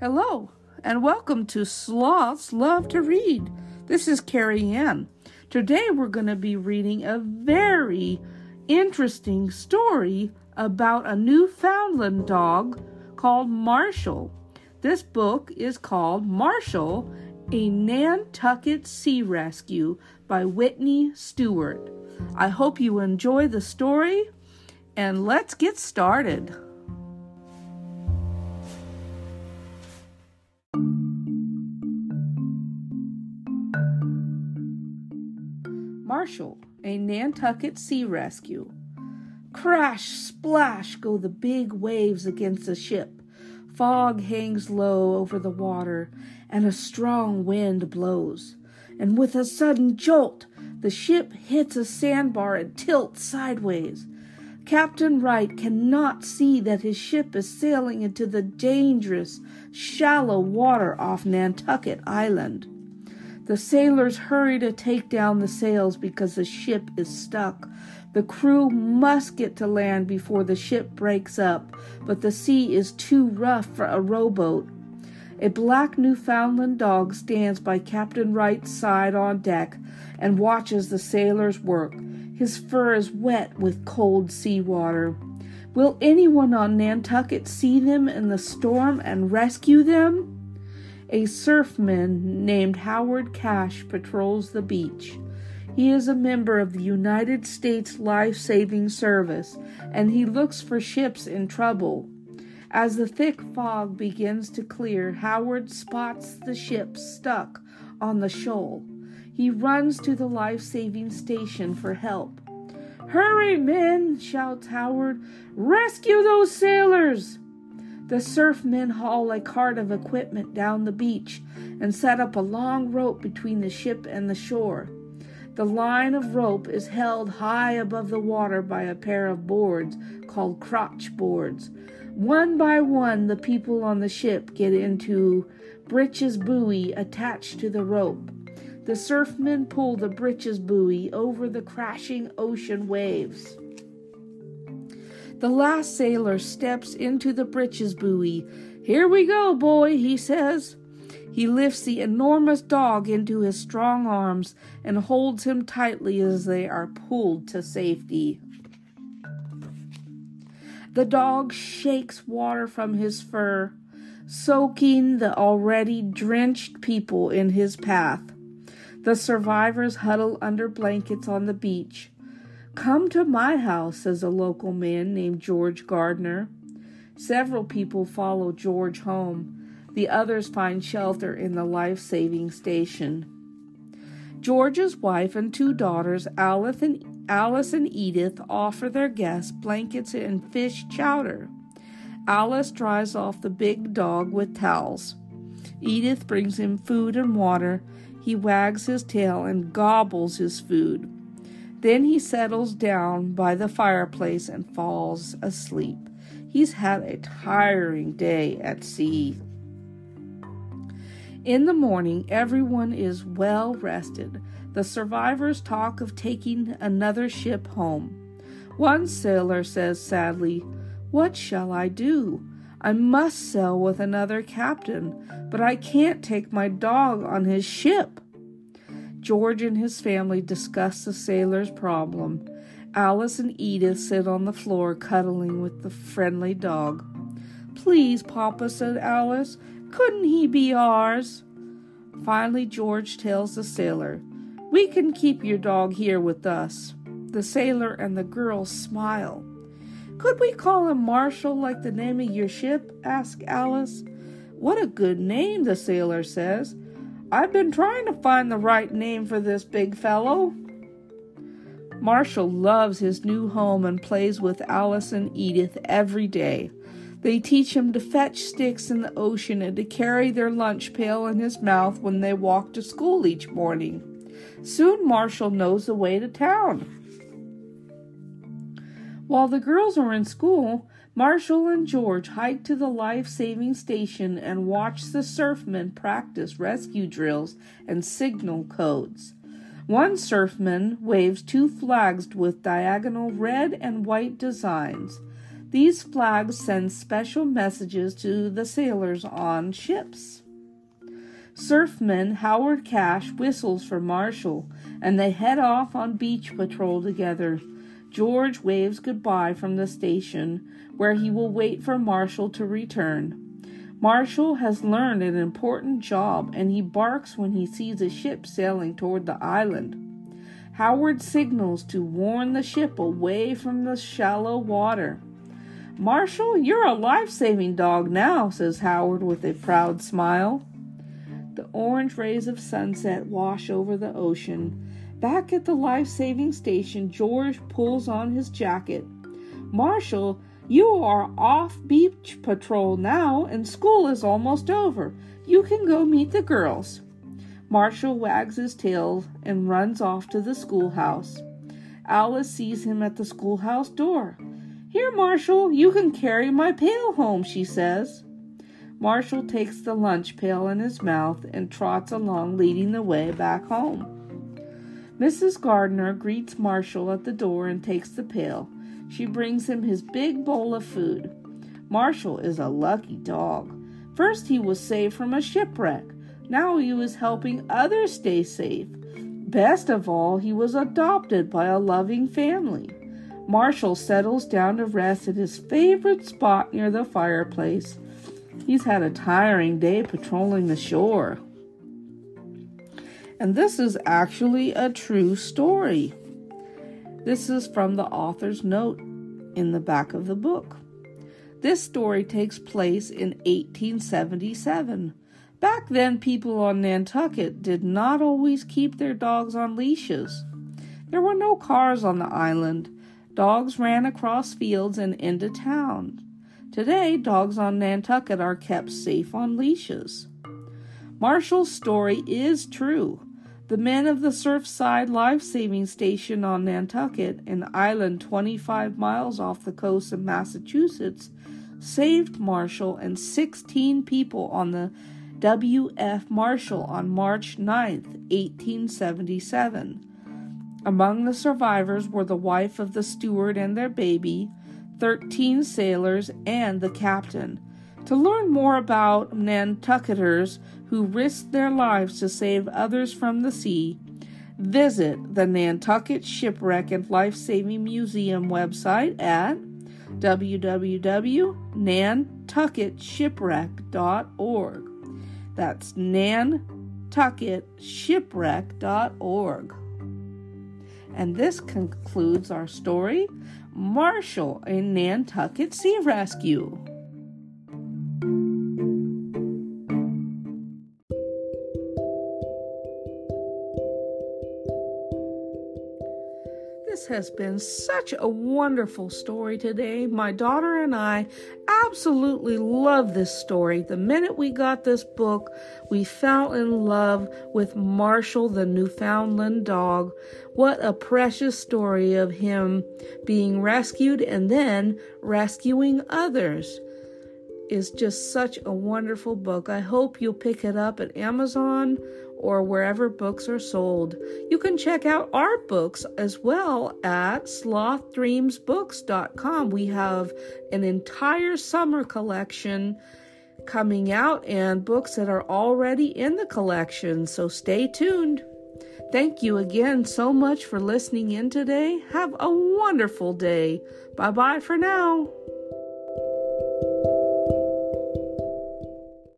Hello, and welcome to Sloths Love to Read. This is Carrie Ann. Today we're going to be reading a very interesting story about a Newfoundland dog called Marshall. This book is called Marshall, a Nantucket Sea Rescue by Whitney Stewart. I hope you enjoy the story, and let's get started. Marshall, a Nantucket sea rescue. Crash, splash go the big waves against the ship. Fog hangs low over the water, and a strong wind blows. And with a sudden jolt, the ship hits a sandbar and tilts sideways. Captain Wright cannot see that his ship is sailing into the dangerous, shallow water off Nantucket Island. The sailors hurry to take down the sails because the ship is stuck. The crew must get to land before the ship breaks up, but the sea is too rough for a rowboat. A black Newfoundland dog stands by Captain Wright's side on deck and watches the sailors work. His fur is wet with cold sea water. Will anyone on Nantucket see them in the storm and rescue them? A surfman named Howard Cash patrols the beach. He is a member of the United States Life Saving Service and he looks for ships in trouble. As the thick fog begins to clear, Howard spots the ship stuck on the shoal. He runs to the life saving station for help. Hurry, men! shouts Howard. Rescue those sailors! The surfmen haul a cart of equipment down the beach and set up a long rope between the ship and the shore. The line of rope is held high above the water by a pair of boards called crotch boards. One by one, the people on the ship get into breeches buoy attached to the rope. The surfmen pull the breeches buoy over the crashing ocean waves. The last sailor steps into the breeches buoy. Here we go, boy, he says. He lifts the enormous dog into his strong arms and holds him tightly as they are pulled to safety. The dog shakes water from his fur, soaking the already drenched people in his path. The survivors huddle under blankets on the beach. Come to my house, says a local man named George Gardner. Several people follow George home. The others find shelter in the life saving station. George's wife and two daughters, Alice and, Alice and Edith, offer their guests blankets and fish chowder. Alice dries off the big dog with towels. Edith brings him food and water. He wags his tail and gobbles his food. Then he settles down by the fireplace and falls asleep. He's had a tiring day at sea. In the morning, everyone is well rested. The survivors talk of taking another ship home. One sailor says sadly, What shall I do? I must sail with another captain, but I can't take my dog on his ship. George and his family discuss the sailor's problem. Alice and Edith sit on the floor cuddling with the friendly dog. Please, Papa, said Alice, couldn't he be ours? Finally, George tells the sailor, We can keep your dog here with us. The sailor and the girl smile. Could we call him Marshall like the name of your ship? asked Alice. What a good name, the sailor says. I've been trying to find the right name for this big fellow. Marshall loves his new home and plays with Alice and Edith every day. They teach him to fetch sticks in the ocean and to carry their lunch pail in his mouth when they walk to school each morning. Soon Marshall knows the way to town. While the girls are in school, Marshall and George hike to the life saving station and watch the surfmen practice rescue drills and signal codes. One surfman waves two flags with diagonal red and white designs. These flags send special messages to the sailors on ships. Surfman Howard Cash whistles for Marshall, and they head off on beach patrol together. George waves goodbye from the station, where he will wait for Marshall to return. Marshall has learned an important job, and he barks when he sees a ship sailing toward the island. Howard signals to warn the ship away from the shallow water. Marshall, you're a life saving dog now, says Howard with a proud smile. The orange rays of sunset wash over the ocean. Back at the life saving station, George pulls on his jacket. Marshall, you are off beach patrol now, and school is almost over. You can go meet the girls. Marshall wags his tail and runs off to the schoolhouse. Alice sees him at the schoolhouse door. Here, Marshall, you can carry my pail home, she says. Marshall takes the lunch pail in his mouth and trots along, leading the way back home. Mrs. Gardner greets Marshall at the door and takes the pail. She brings him his big bowl of food. Marshall is a lucky dog. First, he was saved from a shipwreck. Now he was helping others stay safe. Best of all, he was adopted by a loving family. Marshall settles down to rest at his favorite spot near the fireplace. He's had a tiring day patrolling the shore. And this is actually a true story. This is from the author's note in the back of the book. This story takes place in 1877. Back then, people on Nantucket did not always keep their dogs on leashes. There were no cars on the island. Dogs ran across fields and into town. Today, dogs on Nantucket are kept safe on leashes. Marshall's story is true. The men of the Surfside Life Saving Station on Nantucket, an island 25 miles off the coast of Massachusetts, saved Marshall and 16 people on the W.F. Marshall on March 9, 1877. Among the survivors were the wife of the steward and their baby, 13 sailors, and the captain. To learn more about Nantucketers who risked their lives to save others from the sea, visit the Nantucket Shipwreck and Life Saving Museum website at www.nantucketshipwreck.org. That's nantucketshipwreck.org. And this concludes our story Marshall, a Nantucket Sea Rescue. Has been such a wonderful story today. My daughter and I absolutely love this story. The minute we got this book, we fell in love with Marshall, the Newfoundland dog. What a precious story of him being rescued and then rescuing others is just such a wonderful book. I hope you'll pick it up at Amazon or wherever books are sold. You can check out our books as well at slothdreamsbooks.com. We have an entire summer collection coming out and books that are already in the collection, so stay tuned. Thank you again so much for listening in today. Have a wonderful day. Bye bye for now.